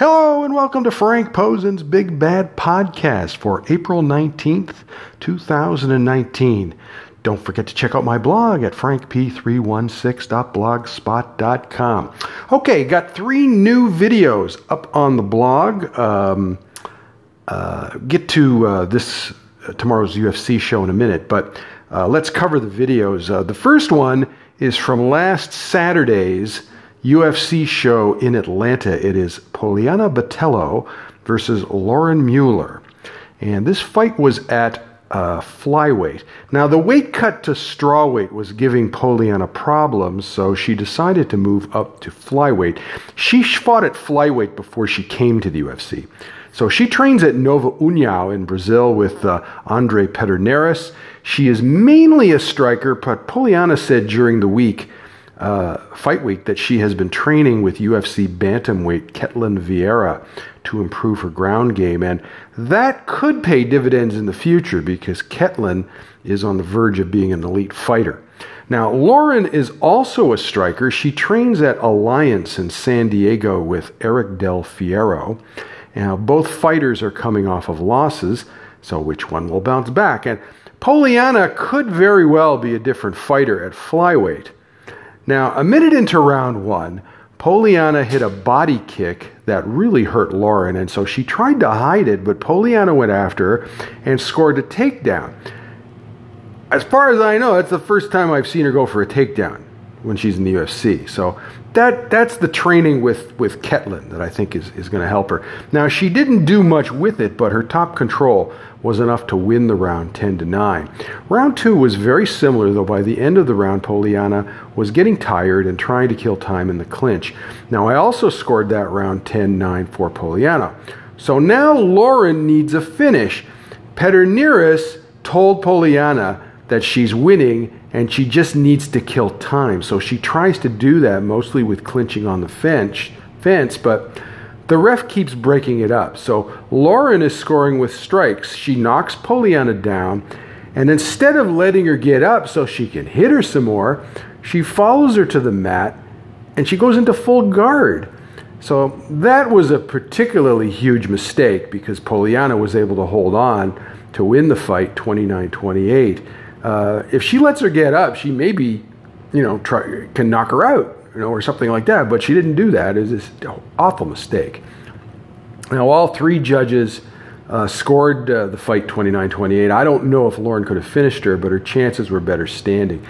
Hello and welcome to Frank Posen's Big Bad Podcast for April 19th, 2019. Don't forget to check out my blog at frankp316.blogspot.com. Okay, got three new videos up on the blog. Um, uh, get to uh, this uh, tomorrow's UFC show in a minute, but uh, let's cover the videos. Uh, the first one is from last Saturday's UFC show in Atlanta. It is Poliana Botelho versus Lauren Mueller. And this fight was at uh, flyweight. Now, the weight cut to strawweight was giving Poliana problems, so she decided to move up to flyweight. She fought at flyweight before she came to the UFC. So she trains at Nova União in Brazil with uh, Andre Pederneiras. She is mainly a striker, but Poliana said during the week uh, fight week that she has been training with UFC bantamweight Ketlen Vieira to improve her ground game, and that could pay dividends in the future because Ketlen is on the verge of being an elite fighter. Now, Lauren is also a striker. She trains at Alliance in San Diego with Eric Del Fierro. Now, both fighters are coming off of losses, so which one will bounce back? And Poliana could very well be a different fighter at flyweight. Now, a minute into round one, Poliana hit a body kick that really hurt Lauren, and so she tried to hide it, but Poliana went after her and scored a takedown. As far as I know, that's the first time I've seen her go for a takedown when she's in the UFC. So that that's the training with with Ketlen that I think is is going to help her. Now she didn't do much with it, but her top control was enough to win the round 10 to 9. Round 2 was very similar though by the end of the round Poliana was getting tired and trying to kill time in the clinch. Now I also scored that round 10-9 for Poliana. So now Lauren needs a finish. Pederneiras told Poliana that she's winning and she just needs to kill time. So she tries to do that mostly with clinching on the fence, fence but the ref keeps breaking it up. So Lauren is scoring with strikes. She knocks Poliana down, and instead of letting her get up so she can hit her some more, she follows her to the mat and she goes into full guard. So that was a particularly huge mistake because Poliana was able to hold on to win the fight 29 28. Uh, if she lets her get up, she maybe, you know, try, can knock her out, you know, or something like that. But she didn't do that. It was an awful mistake. Now, all three judges uh, scored uh, the fight 29 28. I don't know if Lauren could have finished her, but her chances were better standing.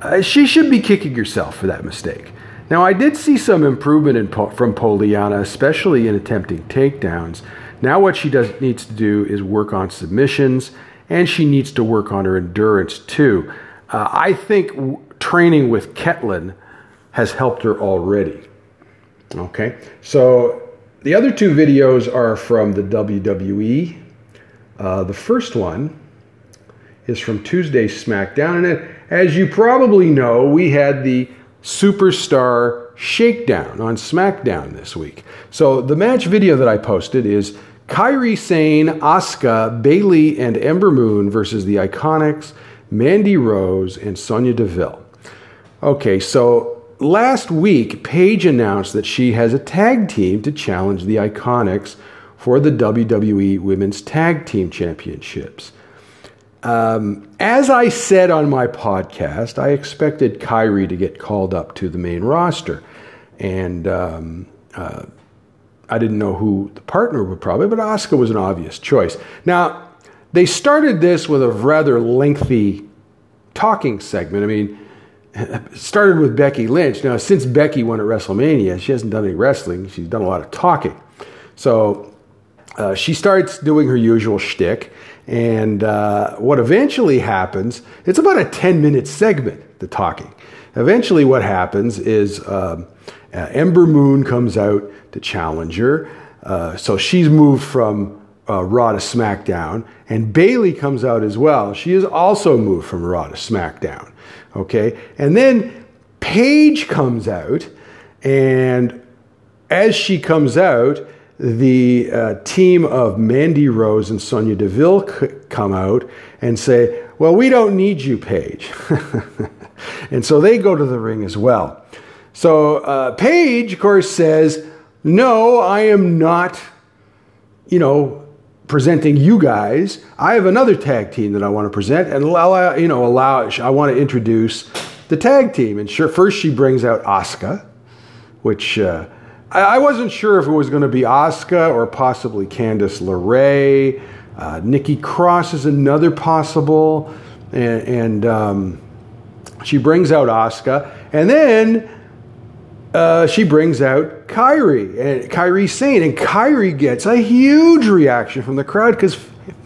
Uh, she should be kicking herself for that mistake. Now, I did see some improvement in, from Poliana, especially in attempting takedowns. Now, what she does needs to do is work on submissions and she needs to work on her endurance too. Uh, I think w- training with Ketlen has helped her already. Okay, so the other two videos are from the WWE. Uh, the first one is from Tuesday's SmackDown, and as you probably know, we had the Superstar Shakedown on SmackDown this week. So the match video that I posted is Kairi Sane, Asuka, Bayley, and Ember Moon versus the Iconics, Mandy Rose, and Sonya Deville. Okay, so last week, Paige announced that she has a tag team to challenge the Iconics for the WWE Women's Tag Team Championships. Um, as I said on my podcast, I expected Kairi to get called up to the main roster. And um, uh, I didn't know who the partner would probably, but Asuka was an obvious choice. Now, they started this with a rather lengthy talking segment. I mean, started with Becky Lynch. Now, since Becky won at WrestleMania, she hasn't done any wrestling. She's done a lot of talking. So uh, she starts doing her usual shtick. And uh, what eventually happens, it's about a 10 minute segment, the talking. Eventually, what happens is um, uh, Ember Moon comes out to challenge her. Uh, so she's moved from uh, Raw to SmackDown, and Bayley comes out as well. She is also moved from Raw to SmackDown. Okay, and then Paige comes out, and as she comes out, the uh, team of Mandy Rose and Sonya Deville c- come out and say, "Well, we don't need you, Paige," and so they go to the ring as well. So uh, Paige, of course, says, no, I am not, you know, presenting you guys. I have another tag team that I want to present and allow, you know, allow, I want to introduce the tag team. And sure, first she brings out Asuka, which uh, I, I, wasn't sure if it was going to be Asuka or possibly Candice LeRae. Uh, Nikki Cross is another possible. And, and um, she brings out Asuka. And then uh, she brings out Kairi and Kairi Sane, and Kairi gets a huge reaction from the crowd because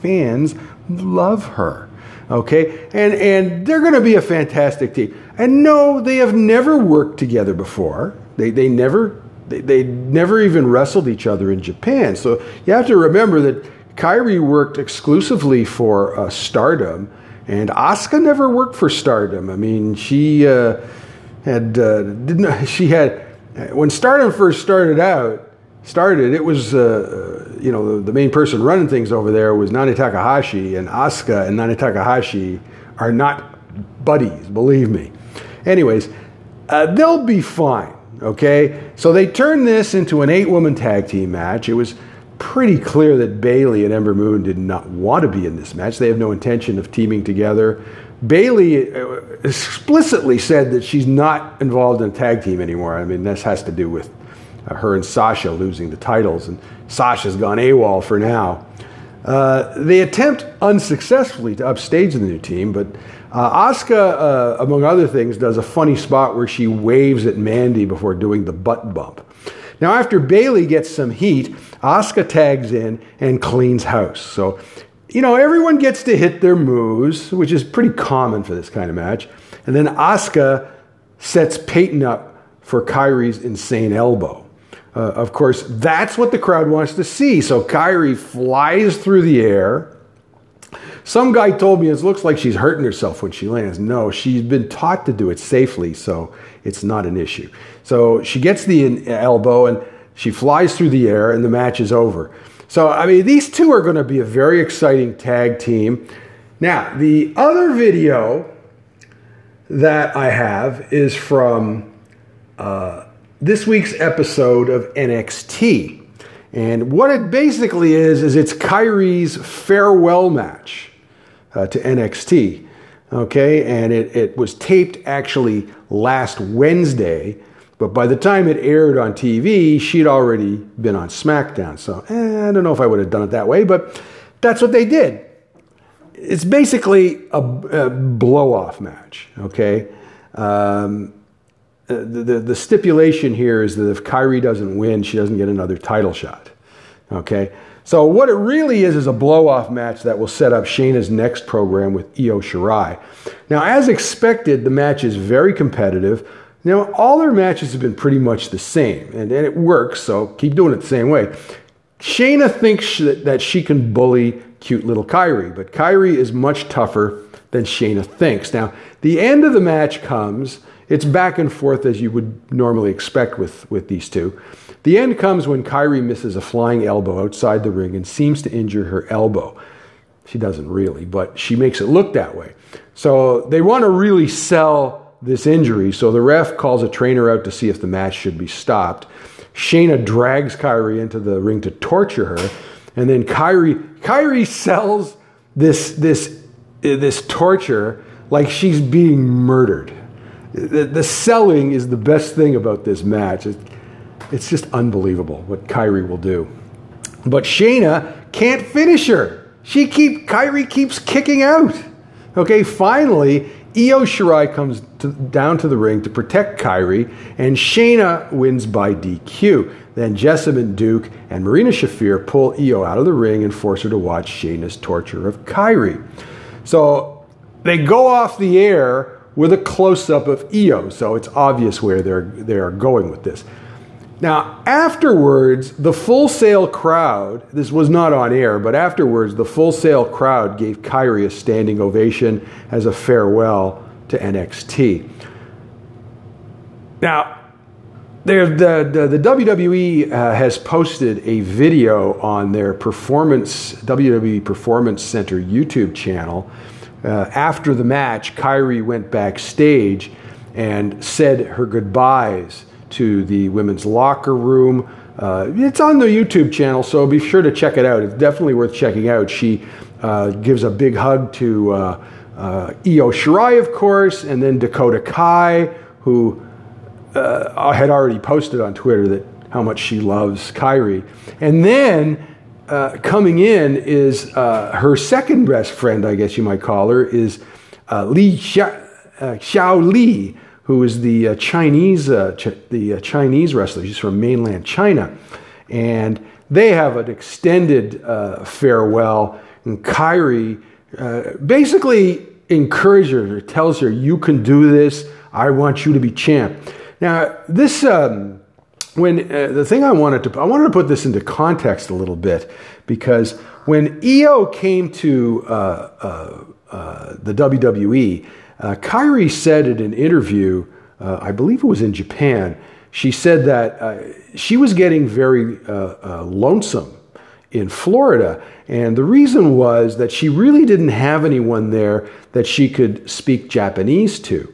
fans love her. Okay, and and they're going to be a fantastic team. And no, they have never worked together before. They they never they, they never even wrestled each other in Japan. So you have to remember that Kairi worked exclusively for uh, Stardom, and Asuka never worked for Stardom. I mean, she. Uh, had uh, didn't she had when Stardom first started out started it was uh, uh, you know the, the, main person running things over there was Nana Takahashi and Asuka and Nana Takahashi are not buddies believe me. Anyways uh, they'll be fine okay? So they turned this into an eight woman tag team match. It was pretty clear that Bayley and Ember Moon did not want to be in this match. They have no intention of teaming together Bayley uh, explicitly said that she's not involved in tag team anymore. I mean, this has to do with uh, her and Sasha losing the titles, and Sasha's gone AWOL for now. Uh, they attempt unsuccessfully to upstage the new team, but uh, Asuka, uh, among other things, does a funny spot where she waves at Mandy before doing the butt bump. Now, after Bayley gets some heat, Asuka tags in and cleans house. So you know, everyone gets to hit their moves, which is pretty common for this kind of match. And then Asuka sets Peyton up for Kairi's insane elbow. Uh, of course, that's what the crowd wants to see. So Kairi flies through the air. Some guy told me it looks like she's hurting herself when she lands. No, she's been taught to do it safely, so it's not an issue. So she gets the elbow and she flies through the air, and the match is over. So, I mean, these two are going to be a very exciting tag team. Now, the other video that I have is from uh, this week's episode of NXT. And what it basically is, is it's Kairi's farewell match uh, to NXT. Okay, and it, it was taped actually last Wednesday but by the time it aired on TV, she'd already been on SmackDown. So eh, I don't know if I would have done it that way, but that's what they did. It's basically a, a blow off match, okay? Um, the, the, the, stipulation here is that if Kairi doesn't win, she doesn't get another title shot, okay? So what it really is is a blow off match that will set up Shayna's next program with Io Shirai. Now, as expected, the match is very competitive. Now, all their matches have been pretty much the same, and, and it works, so keep doing it the same way. Shayna thinks that she can bully cute little Kairi, but Kairi is much tougher than Shayna thinks. Now, the end of the match comes. It's back and forth as you would normally expect with, with these two. The end comes when Kairi misses a flying elbow outside the ring and seems to injure her elbow. She doesn't really, but she makes it look that way. So they want to really sell this injury, so the ref calls a trainer out to see if the match should be stopped. Shayna drags Kairi into the ring to torture her, and then Kairi Kairi sells this this this torture like she's being murdered. The, the selling is the best thing about this match. It, it's just unbelievable what Kairi will do. But Shayna can't finish her. She keep Kairi keeps kicking out. Okay, finally, Io Shirai comes to, down to the ring to protect Kairi, and Shayna wins by DQ. Then Jessamyn Duke and Marina Shafir pull Io out of the ring and force her to watch Shayna's torture of Kairi. So they go off the air with a close up of Io, so it's obvious where they're, they're going with this. Now, afterwards, the Full Sail crowd, this was not on air, but afterwards, the Full Sail crowd gave Kairi a standing ovation as a farewell to NXT. Now, the, the, the, WWE uh, has posted a video on their performance WWE Performance Center YouTube channel. Uh, after the match, Kairi went backstage and said her goodbyes to the women's locker room, Uh, it's on the YouTube channel, so be sure to check it out. It's definitely worth checking out. She uh, gives a big hug to uh, uh, Io Shirai, of course, and then Dakota Kai, who uh, had already posted on Twitter that how much she loves Kairi. And then uh, coming in is her second best friend, I guess you might call her, is Li Xia, Xiao Li, who is the uh, Chinese uh, Ch- the Chinese wrestler. She's from mainland China, and they have an extended farewell. And Kairi basically encourages her, tells her, "You can do this. I want you to be champ." Now, this. Um, when uh, the thing I wanted to I wanted to put this into context a little bit because when Io came to uh, uh, uh the WWE, uh, Kairi said in an interview, uh, I believe it was in Japan, she said that she was getting very lonesome in Florida, and the reason was that she really didn't have anyone there that she could speak Japanese to.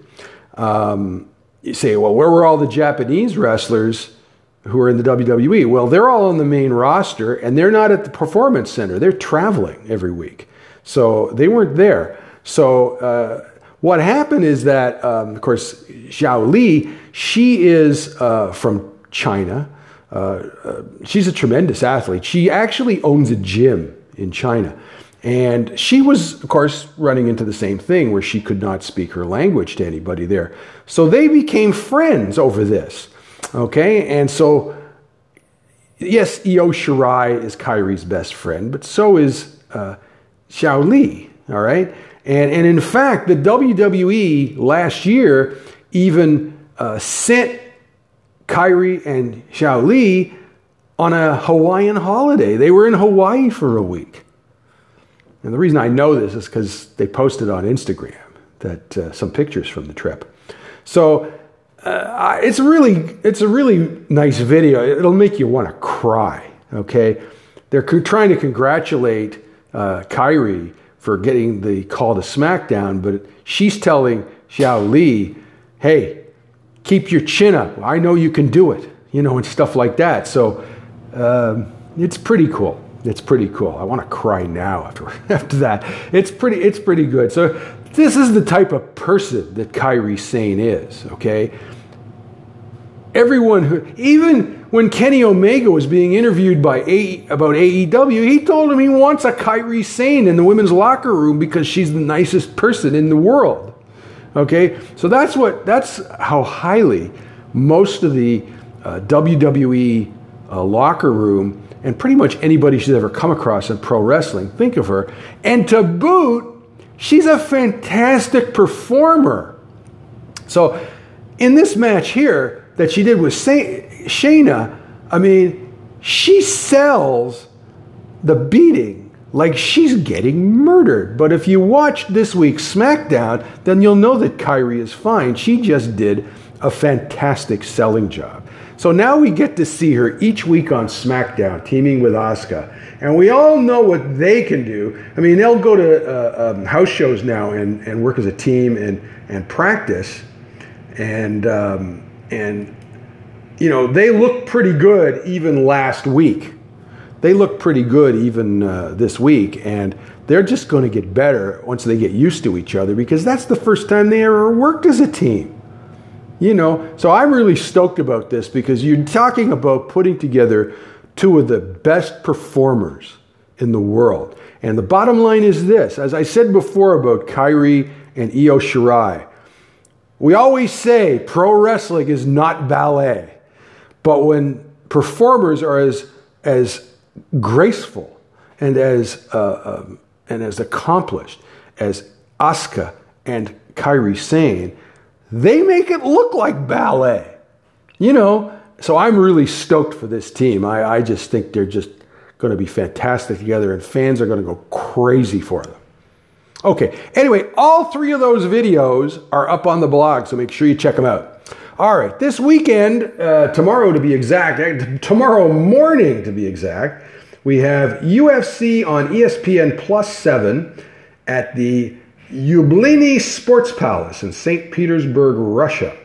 Um, you say, well, where were all the Japanese wrestlers? who are in the WWE. Well, they're all on the main roster and they're not at the performance center. They're traveling every week. So they weren't there. So uh, what happened is that, um, of course, Xiao Li, she is uh, from China. Uh, uh she's a tremendous athlete. She actually owns a gym in China. And she was, of course, running into the same thing where she could not speak her language to anybody there. So they became friends over this. Okay, and so yes, Io Shirai is Kairi's best friend, but so is uh, Xiao Li. All right, and and in fact, the WWE last year even uh, sent Kairi and Xiao Li on a Hawaiian holiday. They were in Hawaii for a week. And the reason I know this is because they posted on Instagram that uh, some pictures from the trip. So uh, it's really it's a really nice video. It'll make you want to cry. Okay, they're co- trying to congratulate uh, Kairi for getting the call to SmackDown, but she's telling Xiao Li, "Hey, keep your chin up. I know you can do it." You know, and stuff like that. So um, it's pretty cool. It's pretty cool. I want to cry now after after that. It's pretty. It's pretty good. So this is the type of person that Kairi Sane is. Okay, Everyone who, even when Kenny Omega was being interviewed by a, about AEW, he told him he wants a Kairi Sane in the women's locker room because she's the nicest person in the world. Okay, so that's what that's how highly most of the uh, WWE uh, locker room and pretty much anybody she's ever come across in pro wrestling think of her. And to boot, she's a fantastic performer. So in this match here, that she did with Shayna, I mean, she sells the beating like she's getting murdered. But if you watch this week's SmackDown, then you'll know that Kairi is fine. She just did a fantastic selling job. So now we get to see her each week on SmackDown, teaming with Asuka. And we all know what they can do. I mean, they'll go to uh, um, house shows now and, and work as a team and, and practice. And um, and you know they look pretty good even last week. They look pretty good even uh, this week, and they're just going to get better once they get used to each other because that's the first time they ever worked as a team. You know, so I'm really stoked about this because you're talking about putting together two of the best performers in the world. And the bottom line is this as I said before about Kairi and Io Shirai, we always say pro wrestling is not ballet, but when performers are as, as graceful and as, uh, um, and as accomplished as Asuka and Kairi Sane, they make it look like ballet. You know, so I'm really stoked for this team. I, I just think they're just going to be fantastic together, and fans are going to go crazy for them. Okay, anyway, all three of those videos are up on the blog, so make sure you check them out. All right, this weekend, uh, tomorrow to be exact, uh, tomorrow morning to be exact, we have UFC on ESPN Plus 7 at the Yubileyny Sports Palace in St. Petersburg, Russia.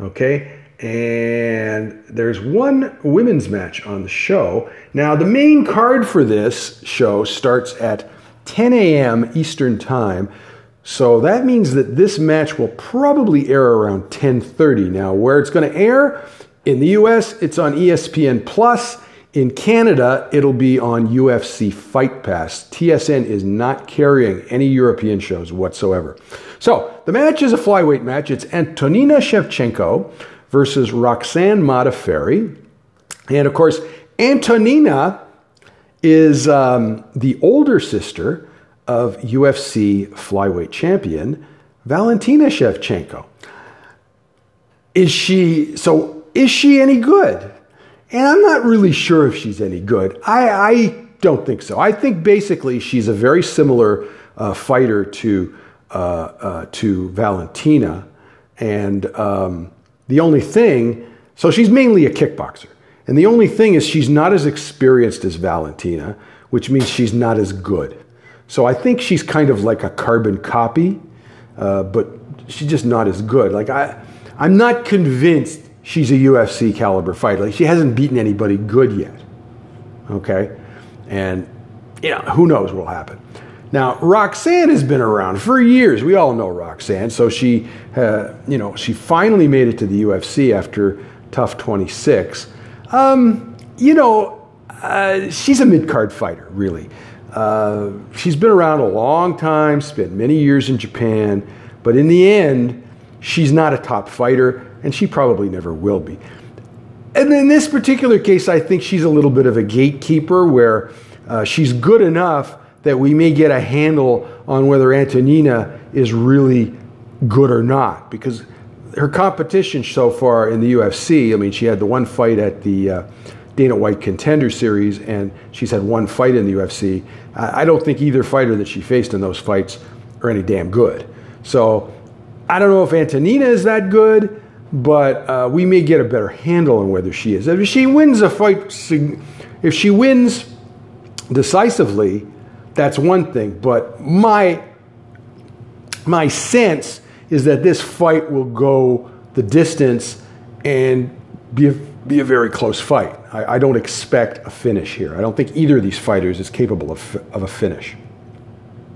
Okay, And there's one women's match on the show. Now, the main card for this show starts at 10 a.m. Eastern Time. So that means that this match will probably air around 10:30. Now, where it's going to air in the US, it's on ESPN Plus. In Canada, it'll be on UFC Fight Pass. TSN is not carrying any European shows whatsoever. So, the match is a flyweight match. It's Antonina Shevchenko versus Roxanne Modafferi. And of course, Antonina is um, the older sister of UFC flyweight champion Valentina Shevchenko. Is she so? Is she any good? And I'm not really sure if she's any good. I, I don't think so. I think basically she's a very similar uh, fighter to uh, uh, to Valentina, and um, the only thing, so she's mainly a kickboxer. And the only thing is she's not as experienced as Valentina, which means she's not as good. So I think she's kind of like a carbon copy, uh, but she's just not as good. Like I, I'm not convinced she's a UFC caliber fighter. Like she hasn't beaten anybody good yet. Okay, and know who knows what'll happen. Now, Roxanne has been around for years. We all know Roxanne. So she, uh, you know, she finally made it to the UFC after TUF 26. Um, you know, uh, she's a mid card fighter, really. Uh, she's been around a long time, spent many years in Japan, but in the end, she's not a top fighter, and she probably never will be. And in this particular case, I think she's a little bit of a gatekeeper where uh, she's good enough that we may get a handle on whether Antonina is really good or not. Because her competition so far in the UFC, I mean, she had the one fight at the uh, Dana White Contender Series, and she's had one fight in the UFC. I don't think either fighter that she faced in those fights are any damn good. So I don't know if Antonina is that good, but uh, we may get a better handle on whether she is. If she wins a fight, if she wins decisively, that's one thing. But my my sense is that this fight will go the distance and be a, be a very close fight. I, I, don't expect a finish here. I don't think either of these fighters is capable of, of a finish.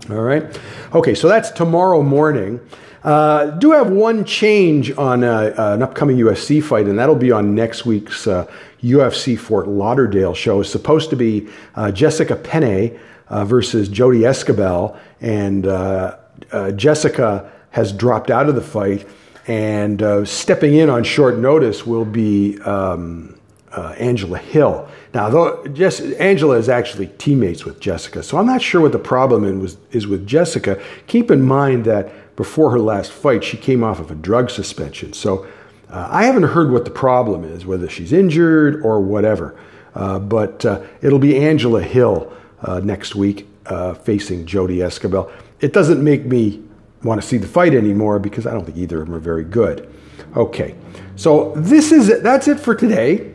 All right. Okay, so that's tomorrow morning. Uh, do have one change on uh, uh an upcoming UFC fight, and that'll be on next week's UFC uh, Fort Lauderdale show. It's supposed to be uh, Jessica Penne uh, versus Jodie Esquibel, and Jessica has dropped out of the fight, and uh, stepping in on short notice will be um, uh, Angela Hill. Now, though Jess, Angela is actually teammates with Jessica, so I'm not sure what the problem is, is with Jessica. Keep in mind that before her last fight, she came off of a drug suspension, so. Uh, I haven't heard what the problem is, whether she's injured or whatever. Uh, but uh, it'll be Angela Hill uh, next week facing Jodie Esquibel. It doesn't make me want to see the fight anymore because I don't think either of them are very good. Okay, so this is it. That's it for today.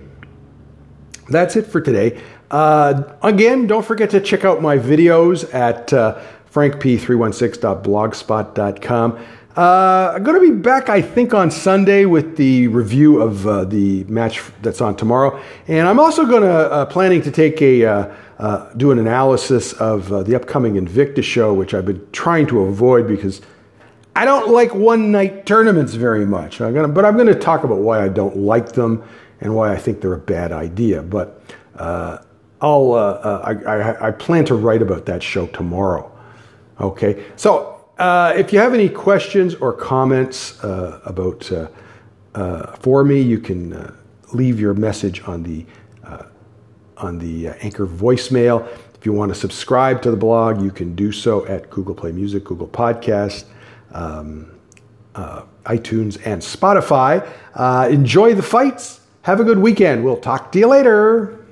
That's it for today. Uh, again, don't forget to check out my videos at uh, frankp316.blogspot.com. Uh, I'm going to be back, I think, on Sunday with the review of uh, the match that's on tomorrow, and I'm also going to uh, planning to take a uh, uh, do an analysis of uh, the upcoming Invicta show, which I've been trying to avoid because I don't like one night tournaments very much. I'm gonna, but I'm going to talk about why I don't like them and why I think they're a bad idea. But I'll I, I, I plan to write about that show tomorrow. Okay, so uh, if you have any questions or comments uh, about uh, uh for me, you can uh, leave your message on the on the Anchor voicemail. If you want to subscribe to the blog, you can do so at Google Play Music, Google Podcast, um, iTunes, and Spotify. enjoy the fights. Have a good weekend. We'll talk to you later.